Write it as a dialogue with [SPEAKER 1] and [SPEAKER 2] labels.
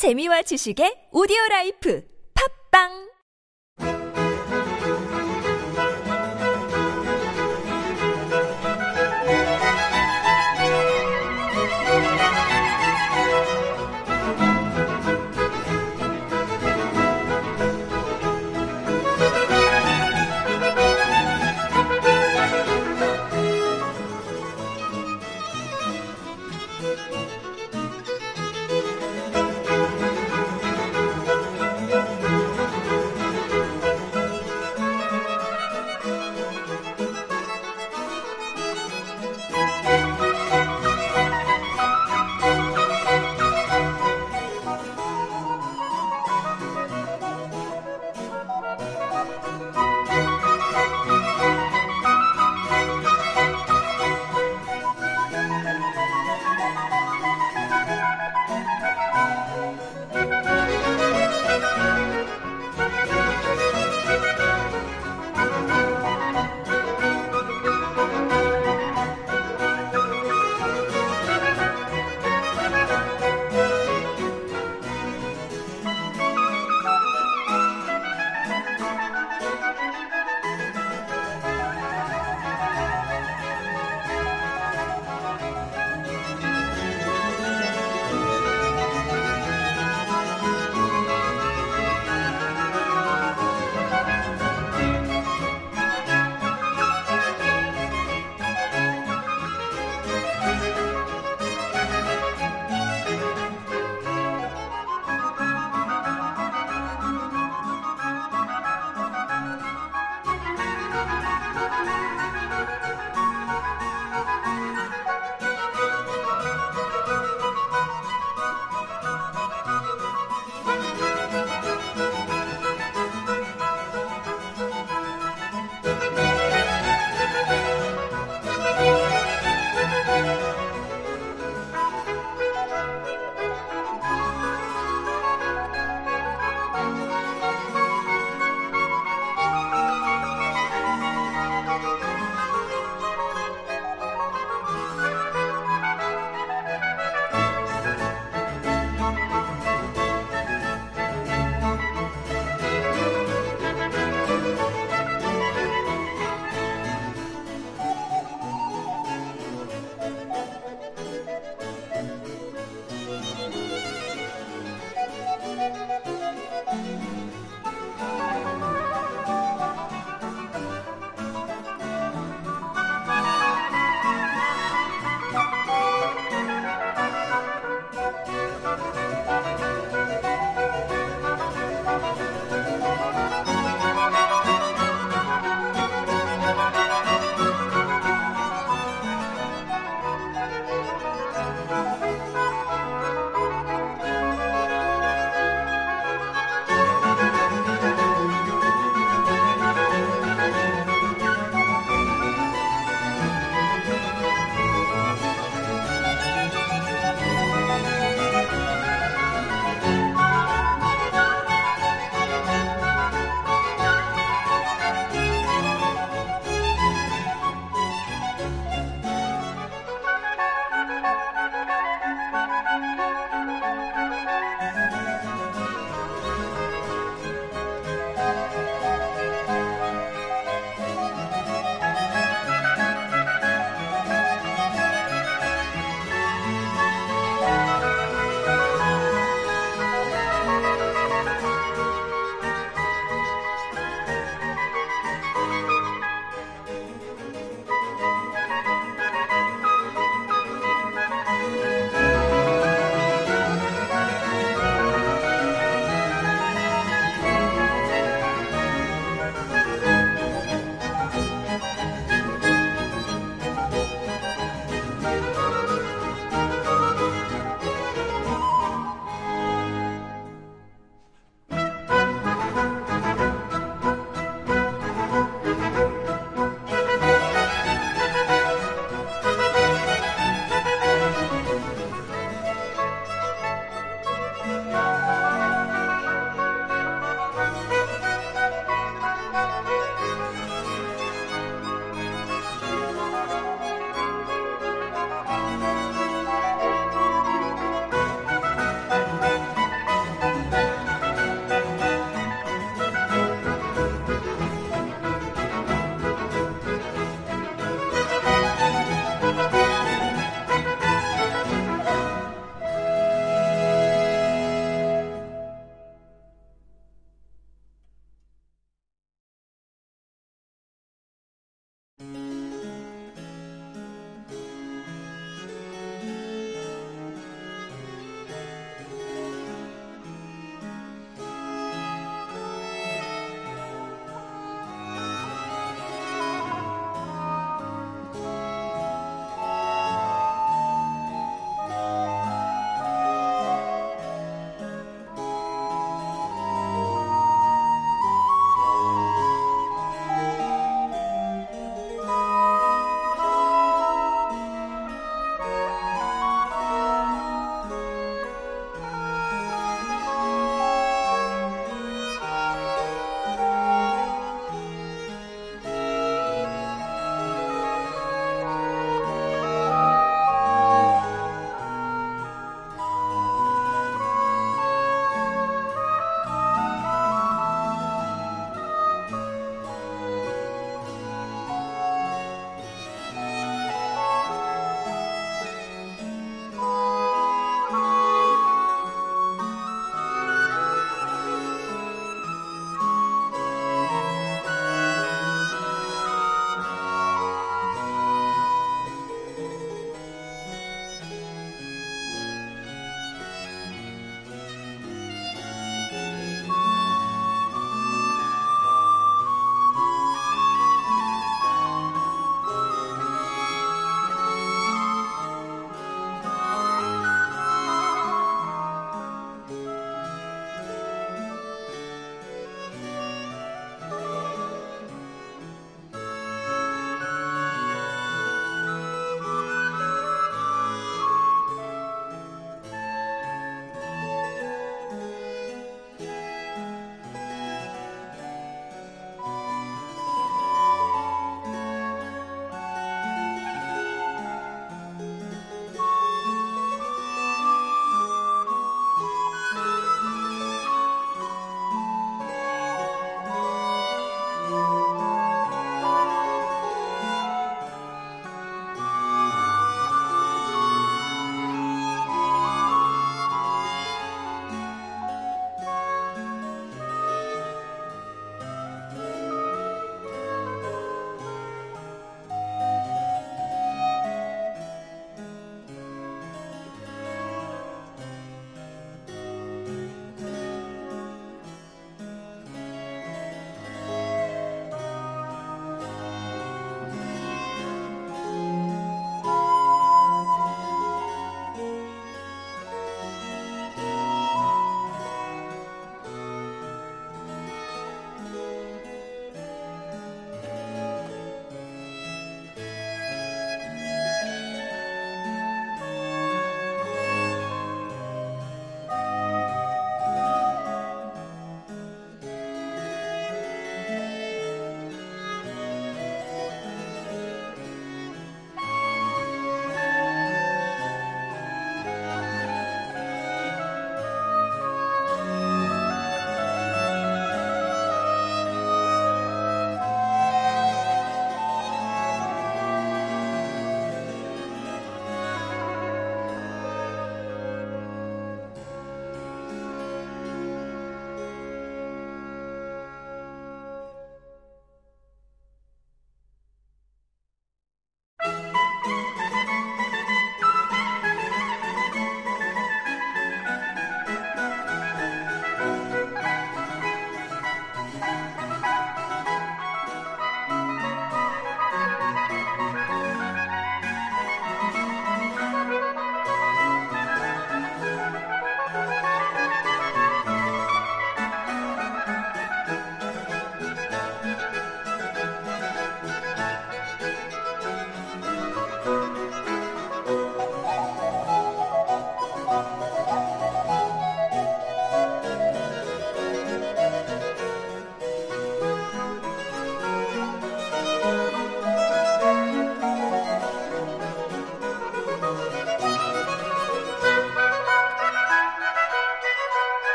[SPEAKER 1] 재미와 지식의 오디오 라이프. 팝빵!